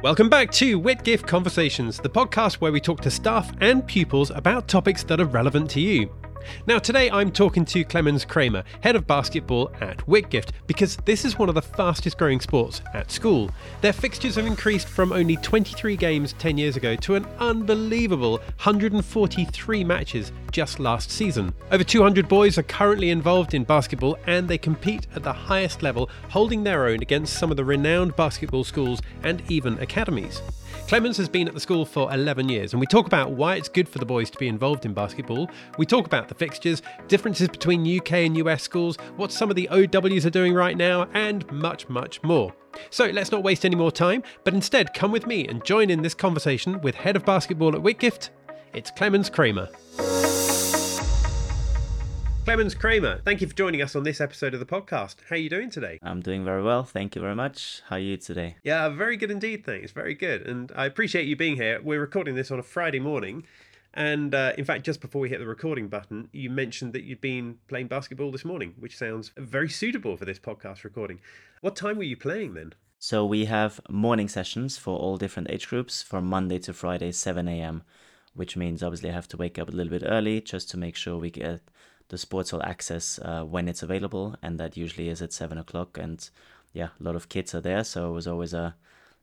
Welcome back to Whitgift Conversations, the podcast where we talk to staff and pupils about topics that are relevant to you. Now, today I'm talking to Clemens Krammer, head of basketball at Whitgift, because this is one of the fastest growing sports at school. Their fixtures have increased from only 23 games 10 years ago to an unbelievable 143 matches just last season. Over 200 boys are currently involved in basketball and they compete at the highest level, holding their own against some of the renowned basketball schools and even academies. Clemens has been at the school for 11 years, and we talk about why it's good for the boys to be involved in basketball. We talk about the fixtures, differences between UK and US schools, what some of the OWs are doing right now, and much, much more. So let's not waste any more time, but instead come with me and join in this conversation with head of basketball at Whitgift. It's Clemens Krammer. Clemens Krammer, thank you for joining us on this episode of the podcast. How are you doing today? I'm doing very well. Thank you very much. How are you today? Yeah, very good indeed, thanks. Very good. And I appreciate you being here. We're recording this on a Friday morning. And uh, in fact, just before we hit the recording button, you mentioned that you'd been playing basketball this morning, which sounds very suitable for this podcast recording. What time were you playing then? So we have morning sessions for all different age groups from Monday to Friday, 7 a.m., which means obviously I have to wake up a little bit early just to make sure we get the sports hall access uh, when it's available, and that usually is at seven o'clock. And yeah, a lot of kids are there, so it was always a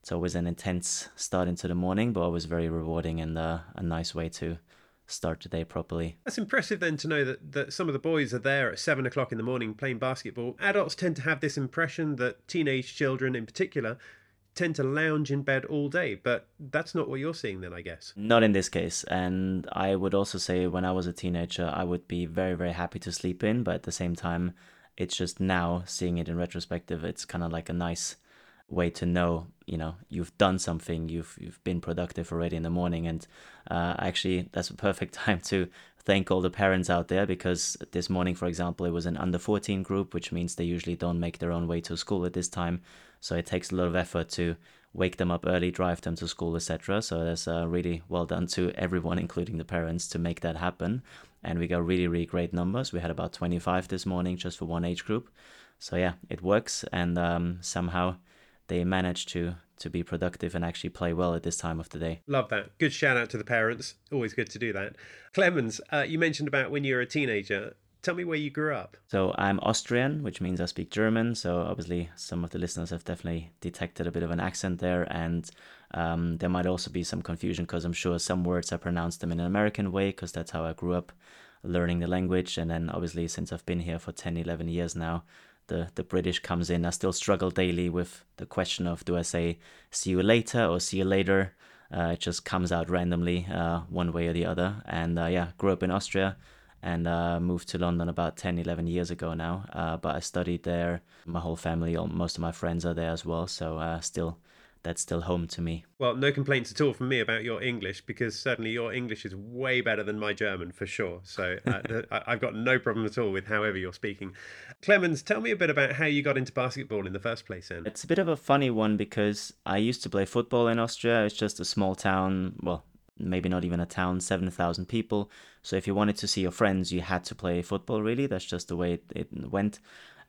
it's always an intense start into the morning, but always very rewarding and uh, a nice way to start the day properly. That's impressive then to know that, that some of the boys are there at seven o'clock in the morning playing basketball. Adults tend to have this impression that teenage children in particular tend to lounge in bed all day, but that's not what you're seeing then, I guess. Not in this case. And I would also say when I was a teenager, I would be very, very happy to sleep in, but at the same time, it's just now seeing it in retrospective, it's kind of like a nice way to know you know you've done something you've you've been productive already in the morning and uh, actually that's a perfect time to thank all the parents out there because this morning for example it was an under 14 group which means they usually don't make their own way to school at this time so it takes a lot of effort to wake them up early, drive them to school, etc. So that's uh, really well done to everyone, including the parents, to make that happen. And we got really, really great numbers. We had about 25 this morning just for one age group. So yeah, it works, and um, somehow they managed to to be productive and actually play well at this time of the day. Love that. Good shout out to the parents. Always good to do that. Clemens, uh, you mentioned about when you were a teenager. Tell me where you grew up. So I'm Austrian, which means I speak German. So obviously, some of the listeners have definitely detected a bit of an accent there, and um, there might also be some confusion because I'm sure some words I pronounce them in an American way because that's how I grew up learning the language. And then obviously, since I've been here for 10, 11 years now, the, the British comes in. I still struggle daily with the question of do I say see you later or see you later? Uh, it just comes out randomly, uh, one way or the other. And uh, yeah, grew up in Austria and uh, moved to London about 10, 11 years ago now. Uh, but I studied there. My whole family, most of my friends are there as well. So uh, still, that's still home to me. Well, no complaints at all from me about your English because certainly your English is way better than my German for sure. So uh, I've got no problem at all with however you're speaking. Clemens, tell me a bit about how you got into basketball in the first place. Then it's a bit of a funny one because I used to play football in Austria. It's just a small town. Well, maybe not even a town, 7,000 people. So if you wanted to see your friends, you had to play football, really. That's just the way it, it went.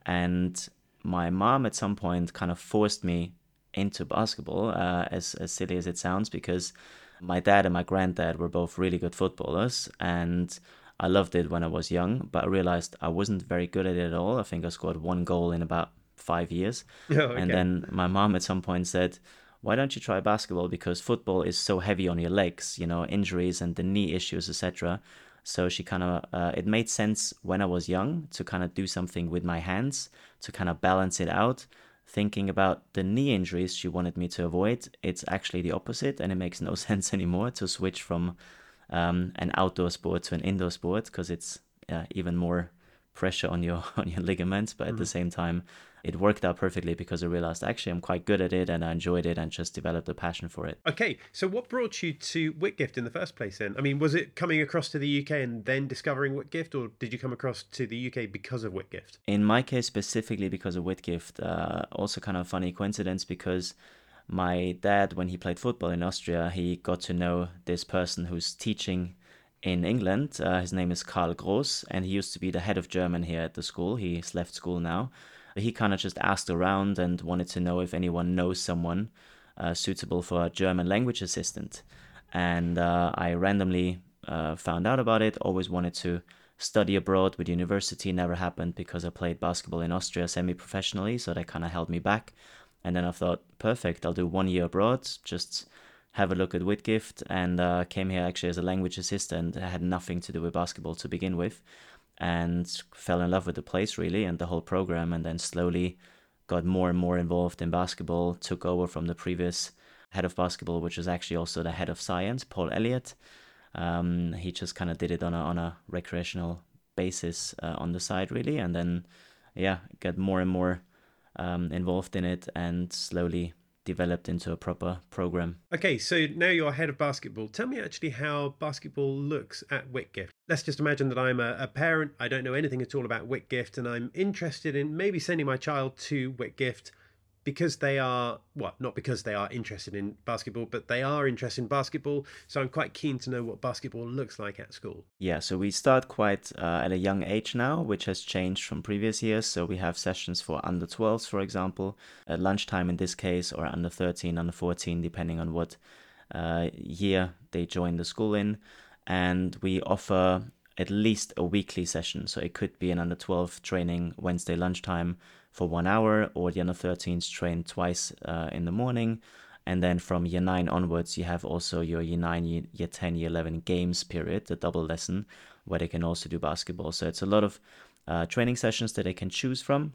And my mom at some point kind of forced me into basketball, uh, as, as silly as it sounds, because my dad and my granddad were both really good footballers. And I loved it when I was young, but I realized I wasn't very good at it at all. I think I scored one goal in about five years. Oh, okay. And then my mom at some point said, why don't you try basketball? Because football is so heavy on your legs, you know, injuries and the knee issues, etc. So she kind of, uh, it made sense when I was young to kind of do something with my hands to kind of balance it out. Thinking about the knee injuries she wanted me to avoid, it's actually the opposite, and it makes no sense anymore to switch from um, an outdoor sport to an indoor sport because it's uh, even more pressure on your on your ligaments. But at mm. the same time, it worked out perfectly because I realized actually I'm quite good at it and I enjoyed it and just developed a passion for it. Okay, so what brought you to Whitgift in the first place then? I mean, was it coming across to the UK and then discovering Whitgift, or did you come across to the UK because of Whitgift? In my case, specifically because of Whitgift, uh, also kind of funny coincidence because my dad, when he played football in Austria, he got to know this person who's teaching in England. Uh, his name is Karl Gross, and he used to be the head of German here at the school. He's left school now he kind of just asked around and wanted to know if anyone knows someone uh, suitable for a German language assistant. And uh, I randomly uh, found out about it, always wanted to study abroad with university, never happened because I played basketball in Austria semi professionally, so that kind of held me back. And then I thought, perfect, I'll do one year abroad, just have a look at Whitgift, and uh, came here actually as a language assistant. I had nothing to do with basketball to begin with, and fell in love with the place really and the whole program, and then slowly got more and more involved in basketball. Took over from the previous head of basketball, which was actually also the head of science, Paul Elliott. Um, he just kind of did it on a on a recreational basis uh, on the side really, and then yeah, got more and more um, involved in it, and slowly developed into a proper program. Okay, so now you're head of basketball. Tell me actually how basketball looks at Whitgift. Let's just imagine that I'm a, a, parent, I don't know anything at all about Whitgift, and I'm interested in maybe sending my child to Whitgift because they are well not because they are interested in basketball but they are interested in basketball. So i'm quite keen to know what basketball looks like at school. Yeah so we start quite uh, at a young age now which has changed from previous years. So we have sessions for under 12s for example at lunchtime in this case or under 13 under 14 depending on what uh, year they join the school in. And we offer at least a weekly session. So it could be an under 12 training wednesday lunchtime for one hour, or the under 13s train twice uh, in the morning. And then from year 9 onwards, you have also your year 9, year, year 10, year 11 games period, the double lesson, where they can also do basketball. So it's a lot of uh, training sessions that they can choose from.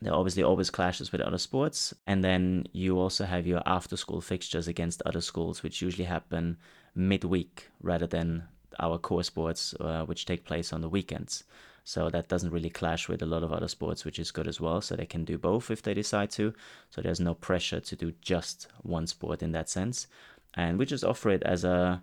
There obviously always clashes with other sports. And then you also have your after school fixtures against other schools, which usually happen midweek rather than our core sports, uh, which take place on the weekends. So that doesn't really clash with a lot of other sports, which is good as well. So they can do both if they decide to. So there's no pressure to do just one sport in that sense. And we just offer it as a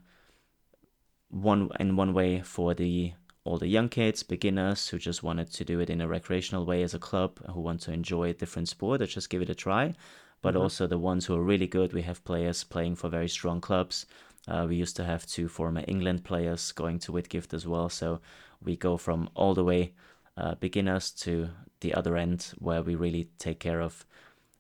one in one way for the all the young kids, beginners who just wanted to do it in a recreational way as a club, who want to enjoy a different sport or just give it a try. But mm-hmm. also the ones who are really good. We have players playing for very strong clubs. Uh, we used to have two former England players going to Whitgift as well. So we go from all the way uh, beginners to the other end where we really take care of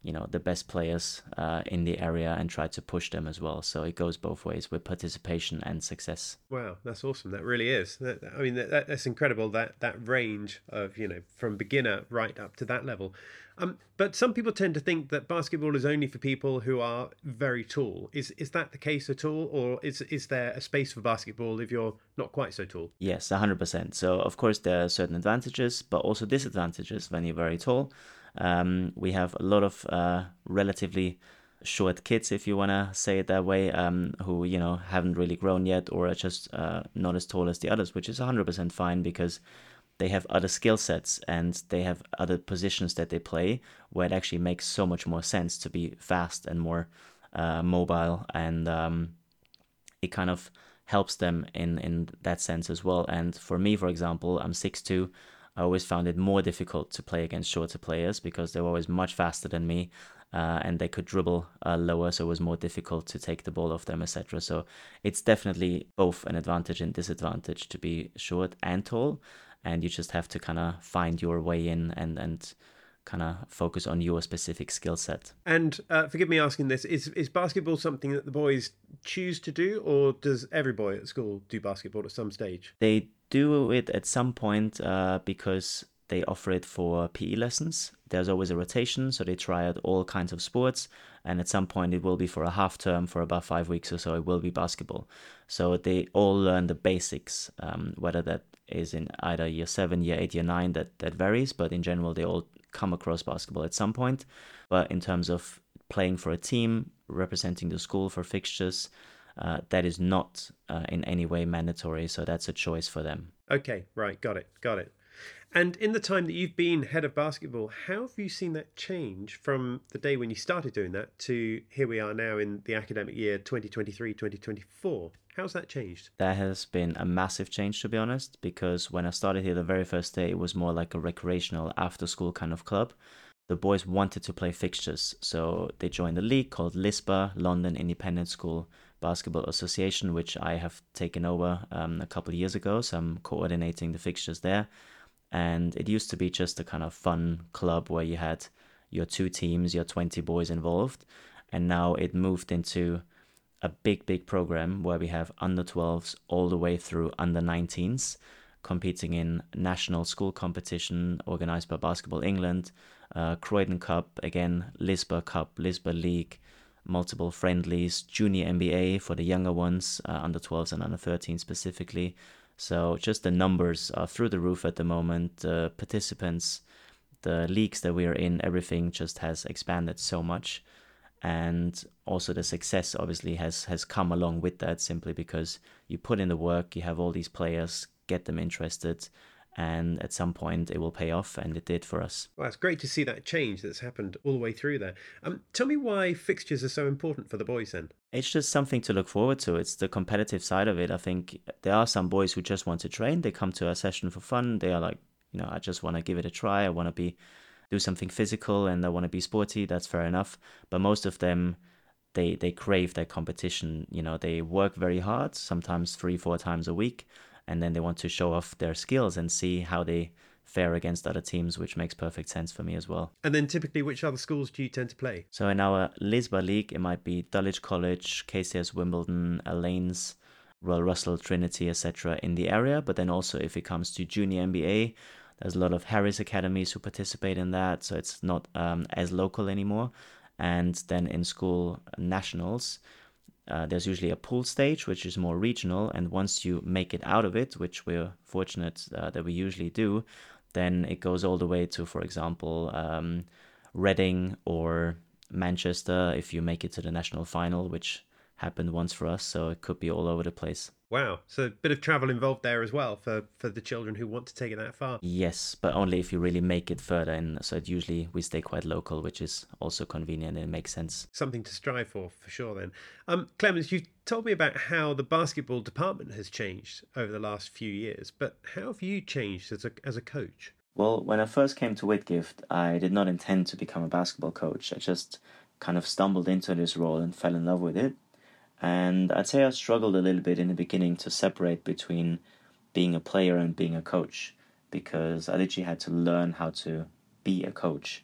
you know the best players uh, in the area and try to push them as well so it goes both ways with participation and success wow that's awesome that really is that, i mean that, that's incredible that that range of you know from beginner right up to that level um, but some people tend to think that basketball is only for people who are very tall. Is is that the case at all, or is is there a space for basketball if you're not quite so tall? Yes, hundred percent. So of course there are certain advantages, but also disadvantages when you're very tall. Um, we have a lot of uh, relatively short kids, if you want to say it that way, um, who you know haven't really grown yet or are just uh, not as tall as the others, which is 100% fine because they have other skill sets and they have other positions that they play where it actually makes so much more sense to be fast and more uh, mobile and um, it kind of helps them in in that sense as well. And for me for example i'm 6'2 i always found it more difficult to play against shorter players because they were always much faster than me uh, and they could dribble uh, lower, so it was more difficult to take the ball off them, etc. So it's definitely both an advantage and disadvantage to be short and tall and you just have to kind of find your way in and and kind of focus on your specific skill set. And uh, forgive me asking this: is is basketball something that the boys choose to do, or does every boy at school do basketball at some stage? They do it at some point uh, because they offer it for PE lessons. There's always a rotation, so they try out all kinds of sports, and at some point it will be for a half term for about five weeks or so. It will be basketball, so they all learn the basics, um, whether that is in either year seven, year eight, year nine. That that varies, but in general they all come across basketball at some point. But in terms of playing for a team, representing the school for fixtures, uh, that is not uh, in any way mandatory. So that's a choice for them. Okay, right, got it, got it. And in the time that you've been head of basketball, how have you seen that change from the day when you started doing that to here we are now in the academic year 2023 2024? How's that changed? That has been a massive change, to be honest, because when I started here the very first day, it was more like a recreational after school kind of club. The boys wanted to play fixtures, so they joined a league called LISBA, London Independent School Basketball Association, which I have taken over um, a couple of years ago. So I'm coordinating the fixtures there and it used to be just a kind of fun club where you had your two teams, your 20 boys involved. and now it moved into a big, big program where we have under 12s all the way through under 19s competing in national school competition organized by Basketball England, uh, Croydon Cup, again, Lisba Cup, Lisba League, multiple friendlies, junior NBA for the younger ones, uh, under 12s and under 13 specifically. So just the numbers are through the roof at the moment. The participants, the leagues that we are in, everything just has expanded so much. And also the success obviously has has come along with that simply because you put in the work, you have all these players, get them interested, and at some point it will pay off and it did for us. Well it's great to see that change that's happened all the way through there. Um, tell me why fixtures are so important for the boys then. It's just something to look forward to. It's the competitive side of it. I think there are some boys who just want to train. They come to a session for fun. They are like you know i just want to give it a try. I want to be do something physical and i want to be sporty. That's fair enough. But most of them they they crave that competition. You know they work very hard sometimes three four times a week and then they want to show off their skills and see how they fare against other teams, which makes perfect sense for me as well. And then typically, which other schools do you tend to play? So in our Lisba League, it might be Dulwich College, KCS Wimbledon, Alleyn's, Royal Russell, Trinity, etc. in the area. But then also, if it comes to junior NBA, there's a lot of Harris academies who participate in that, so it's not um, as local anymore. And then in school nationals, uh, there's usually a pool stage, which is more regional, and once you make it out of it, which we're fortunate uh, that we usually do, then it goes all the way to, for example, um, Reading or Manchester if you make it to the national final, which happened once for us. So it could be all over the place. Wow. So a bit of travel involved there as well for, for the children who want to take it that far. Yes, but only if you really make it further. And so it usually we stay quite local, which is also convenient and it makes sense. Something to strive for, for sure then. Um, Clemens, you've told me about how the basketball department has changed over the last few years, but how have you changed as a, as a coach? Well, when I first came to Whitgift, I did not intend to become a basketball coach. I just kind of stumbled into this role and fell in love with it. And I'd say I struggled a little bit in the beginning to separate between being a player and being a coach because I literally had to learn how to be a coach.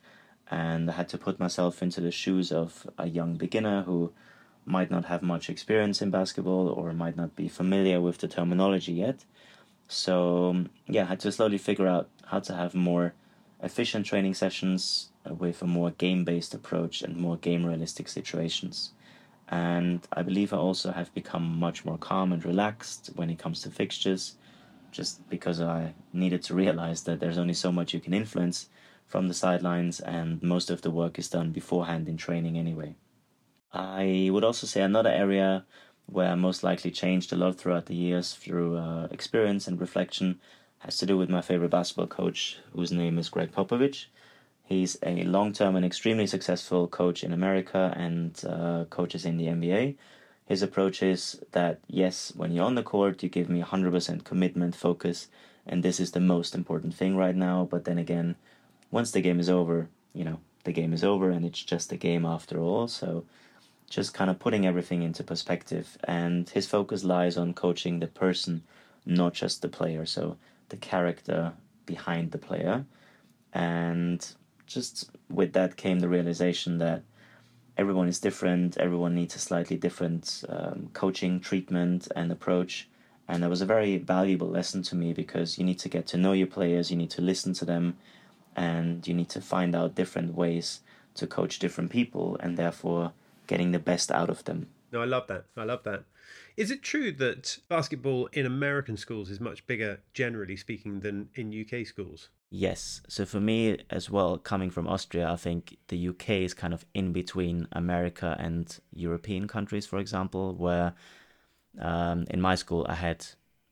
And I had to put myself into the shoes of a young beginner who might not have much experience in basketball or might not be familiar with the terminology yet. So, yeah, I had to slowly figure out how to have more efficient training sessions with a more game based approach and more game realistic situations and I believe I also have become much more calm and relaxed when it comes to fixtures, just because I needed to realize that there's only so much you can influence from the sidelines, and most of the work is done beforehand in training anyway. I would also say another area where I most likely changed a lot throughout the years through uh, experience and reflection has to do with my favorite basketball coach, whose name is Gregg Popovich. He's a long term and extremely successful coach in America and uh, coaches in the NBA. His approach is that, yes, when you're on the court, you give me 100% commitment, focus, and this is the most important thing right now. But then again, once the game is over, you know, the game is over and it's just a game after all. So just kind of putting everything into perspective. And his focus lies on coaching the person, not just the player. So the character behind the player. And just with that came the realization that everyone is different, everyone needs a slightly different um, coaching treatment and approach. And that was a very valuable lesson to me because you need to get to know your players, you need to listen to them, and you need to find out different ways to coach different people and therefore getting the best out of them. No, I love that. I love that. Is it true that basketball in American schools is much bigger, generally speaking, than in UK schools? Yes. So for me as well, coming from Austria, I think the UK is kind of in between America and European countries, for example, where um, in my school I had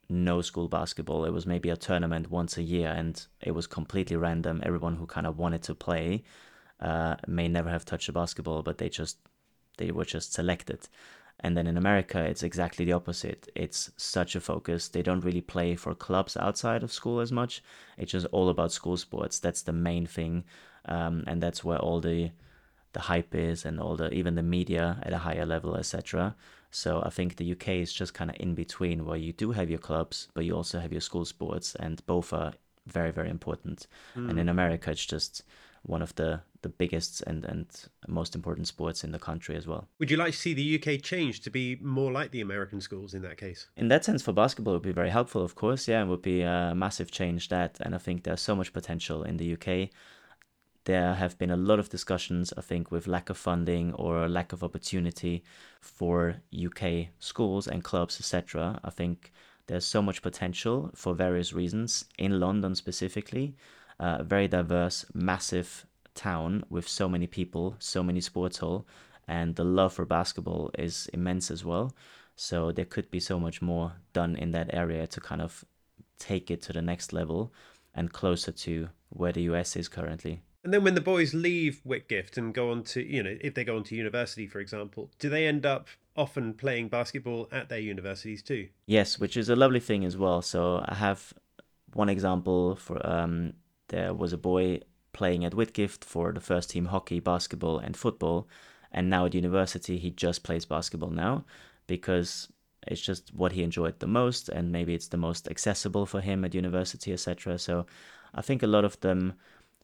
no school basketball. It was maybe a tournament once a year and it was completely random. Everyone who kind of wanted to play uh, may never have touched a basketball, but they just they were just selected. And then in America, it's exactly the opposite. It's such a focus. They don't really play for clubs outside of school as much. It's just all about school sports. That's the main thing, um, and that's where all the the hype is, and all the even the media at a higher level, etc. So I think the UK is just kind of in between, where you do have your clubs, but you also have your school sports, and both are very very important. Mm. And in America, it's just one of the the biggest and and most important sports in the country as well. Would you like to see the UK change to be more like the American schools in that case? In that sense, for basketball, it would be very helpful, of course. Yeah, it would be a massive change that, and I think there's so much potential in the UK. There have been a lot of discussions, I think, with lack of funding or lack of opportunity for UK schools and clubs, etc. I think there's so much potential for various reasons in London specifically. Uh, very diverse, massive town with so many people, so many sports hall, and the love for basketball is immense as well. So there could be so much more done in that area to kind of take it to the next level and closer to where the US is currently. And then when the boys leave Whitgift and go on to, you know, if they go on to university, for example, do they end up often playing basketball at their universities too? Yes, which is a lovely thing as well. So I have one example for um, there was a boy playing at Whitgift for the first team hockey, basketball, and football. And now at university, he just plays basketball now because it's just what he enjoyed the most, and maybe it's the most accessible for him at university, etc. So I think a lot of them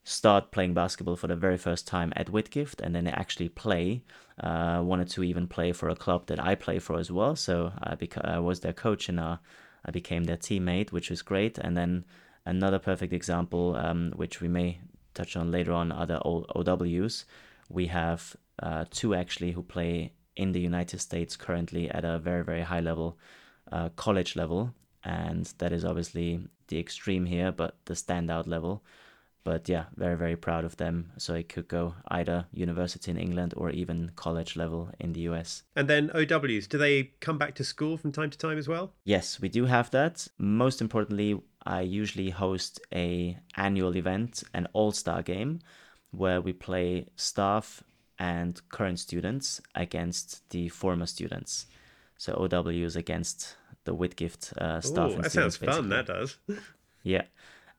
start playing basketball for the very first time at Whitgift, and then they actually play. Uh, wanted to even play for a club that I play for as well. So I, beca- I was their coach and uh, I became their teammate, which was great. And then another perfect example, um, which we may touch on later on, are the OWs. We have uh, two actually who play in the United States currently at a very, very high level, uh, college level. And that is obviously the extreme here, but the standout level but yeah, very, very proud of them. So it could go either university in England or even college level in the US. And then OWs, do they come back to school from time to time as well? Yes, we do have that. Most importantly, I usually host a annual event, an all-star game, where we play staff and current students against the former students. So OWs against the Whitgift uh, staff. Ooh, that sounds fun. That does. yeah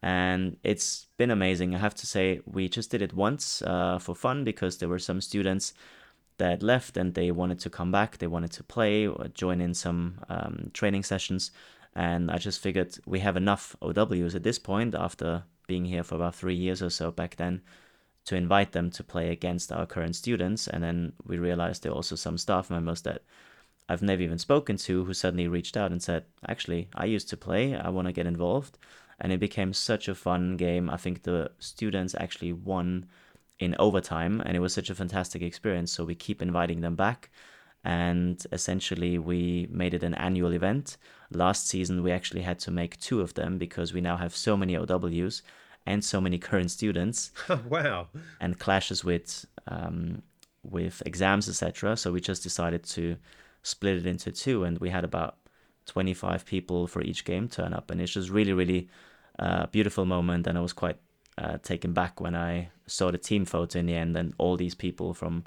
and it's been amazing. I have to say, we just did it once uh, for fun because there were some students that left and they wanted to come back, they wanted to play or join in some um, training sessions. And I just figured we have enough OWs at this point after being here for about three years or so back then to invite them to play against our current students. And then we realized there are also some staff members that I've never even spoken to who suddenly reached out and said, Actually, I used to play, I want to get involved and it became such a fun game. I think the students actually won in overtime, and it was such a fantastic experience. So we keep inviting them back, and essentially we made it an annual event. Last season we actually had to make two of them because we now have so many OWs and so many current students. wow! And clashes with um, with exams, etc. So we just decided to split it into two, and we had about 25 people for each game turn up, and it's just really, really uh, beautiful moment. And I was quite uh, taken back when I saw the team photo in the end, and all these people from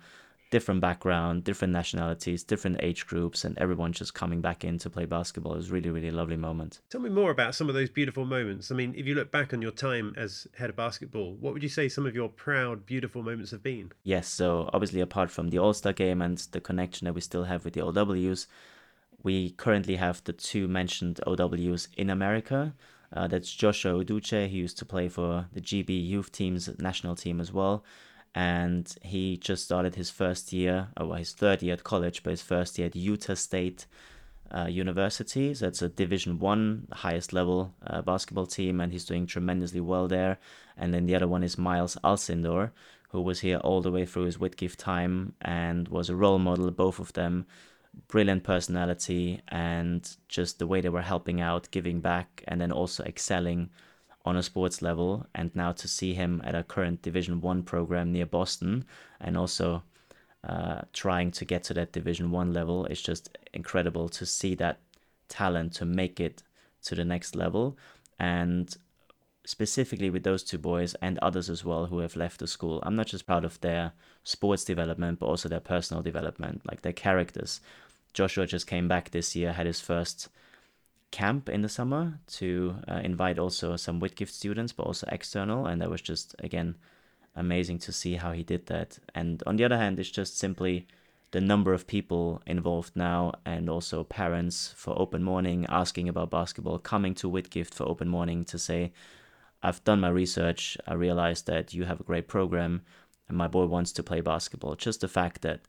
different background, different nationalities, different age groups, and everyone just coming back in to play basketball. It was really, really lovely moment. Tell me more about some of those beautiful moments. I mean, if you look back on your time as head of basketball, what would you say some of your proud, beautiful moments have been? Yes, so obviously apart from the All Star game and the connection that we still have with the OWs, we currently have the two mentioned OWs in America. Uh, that's Joshua Uduje. He used to play for the GB youth team's national team as well. And he just started his first year, or his third year at college, but his first year at Utah State uh, University. So it's a Division One, highest level uh, basketball team, and he's doing tremendously well there. And then the other one is Miles Alcindor, who was here all the way through his Whitgift time and was a role model, both of them brilliant personality and just the way they were helping out, giving back, and then also excelling on a sports level. And now to see him at a current Division One program near Boston, and also uh, trying to get to that Division One level, it's just incredible to see that talent to make it to the next level. And specifically with those two boys and others as well who have left the school, I'm not just proud of their sports development, but also their personal development, like their characters. Joshua just came back this year, had his first camp in the summer to uh, invite also some Whitgift students, but also external, and that was just again amazing to see how he did that. And on the other hand, it's just simply the number of people involved now, and also parents for open morning asking about basketball, coming to Whitgift for open morning to say, I've done my research. I realized that you have a great program and my boy wants to play basketball. Just the fact that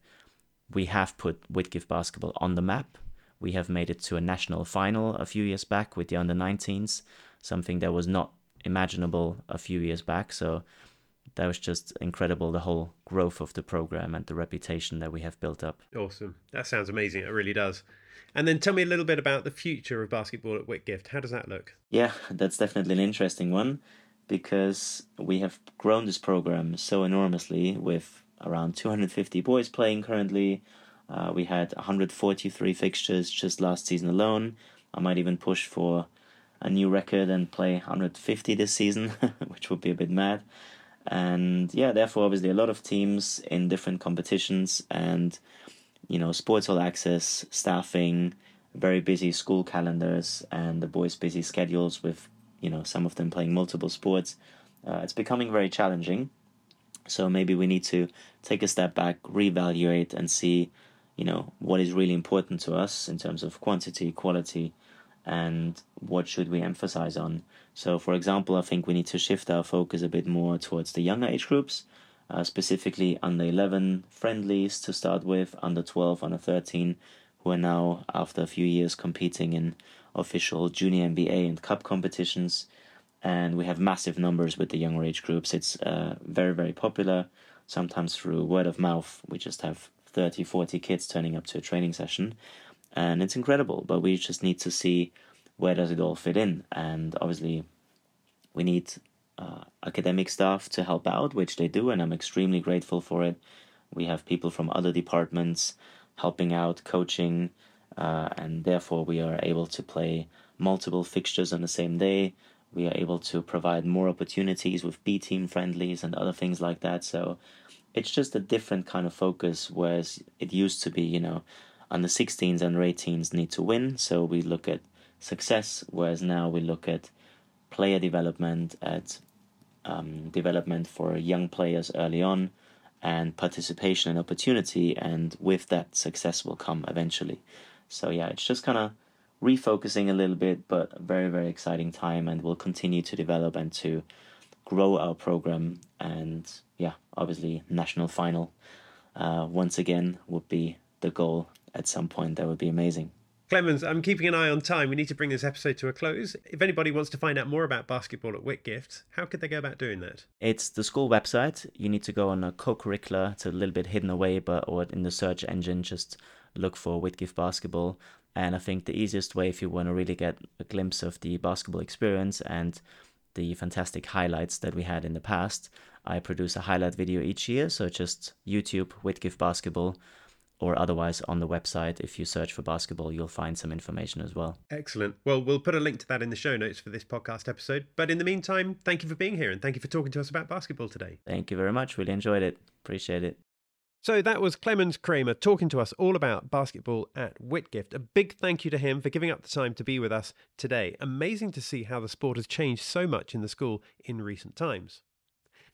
we have put Whitgift basketball on the map. We have made it to a national final a few years back with the under 19s, something that was not imaginable a few years back. So that was just incredible the whole growth of the program and the reputation that we have built up. Awesome. That sounds amazing. It really does. And then tell me a little bit about the future of basketball at Whitgift. How does that look? Yeah, that's definitely an interesting one because we have grown this program so enormously with around 250 boys playing currently. Uh, we had 143 fixtures just last season alone. I might even push for a new record and play 150 this season, which would be a bit mad. And yeah, therefore, obviously, a lot of teams in different competitions and, you know, sports all access, staffing, very busy school calendars, and the boys' busy schedules with, you know, some of them playing multiple sports. Uh, it's becoming very challenging. So maybe we need to take a step back, reevaluate, and see, you know, what is really important to us in terms of quantity, quality, and what should we emphasize on. So, for example, I think we need to shift our focus a bit more towards the younger age groups, uh, specifically under 11 friendlies to start with, under 12, under 13, who are now, after a few years, competing in official junior NBA and cup competitions. And we have massive numbers with the younger age groups. It's uh, very, very popular. Sometimes through word of mouth, we just have 30, 40 kids turning up to a training session and it's incredible. But we just need to see where does it all fit in, and obviously, we need uh, academic staff to help out, which they do, and I'm extremely grateful for it. We have people from other departments helping out, coaching, uh, and therefore we are able to play multiple fixtures on the same day. We are able to provide more opportunities with B team friendlies and other things like that. So it's just a different kind of focus, whereas it used to be, you know, under 16s and 18s need to win. So we look at success, whereas now we look at player development, at um, development for young players early on, and participation and opportunity. And with that, success will come eventually. So yeah, it's just kind of refocusing a little bit, but a very very exciting time, and we'll continue to develop and to grow our program. And yeah, obviously national final uh, once again would be the goal at some point. That would be amazing. Clemens, I'm keeping an eye on time. We need to bring this episode to a close. If anybody wants to find out more about basketball at Whitgift, how could they go about doing that? It's the school website. You need to go on a co-curricular. It's a little bit hidden away, but or in the search engine, just look for Whitgift basketball. And I think the easiest way, if you want to really get a glimpse of the basketball experience and the fantastic highlights that we had in the past, I produce a highlight video each year. So just YouTube Whitgift basketball or otherwise on the website, if you search for basketball, you'll find some information as well. Excellent. Well, we'll put a link to that in the show notes for this podcast episode. But in the meantime, thank you for being here and thank you for talking to us about basketball today. Thank you very much. Really enjoyed it. Appreciate it. So that was Clemens Krammer talking to us all about basketball at Whitgift. A big thank you to him for giving up the time to be with us today. Amazing to see how the sport has changed so much in the school in recent times.